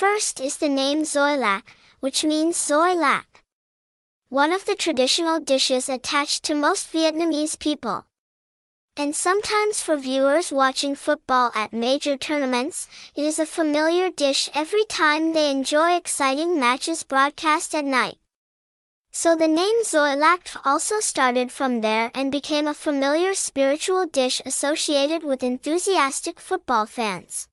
First is the name Xoilac, which means Xôi lạc. One of the traditional dishes attached to most Vietnamese people. And sometimes for viewers watching football at major tournaments, it is a familiar dish every time they enjoy exciting matches broadcast at night. So the name Xoilac also started from there and became a familiar spiritual dish associated with enthusiastic football fans.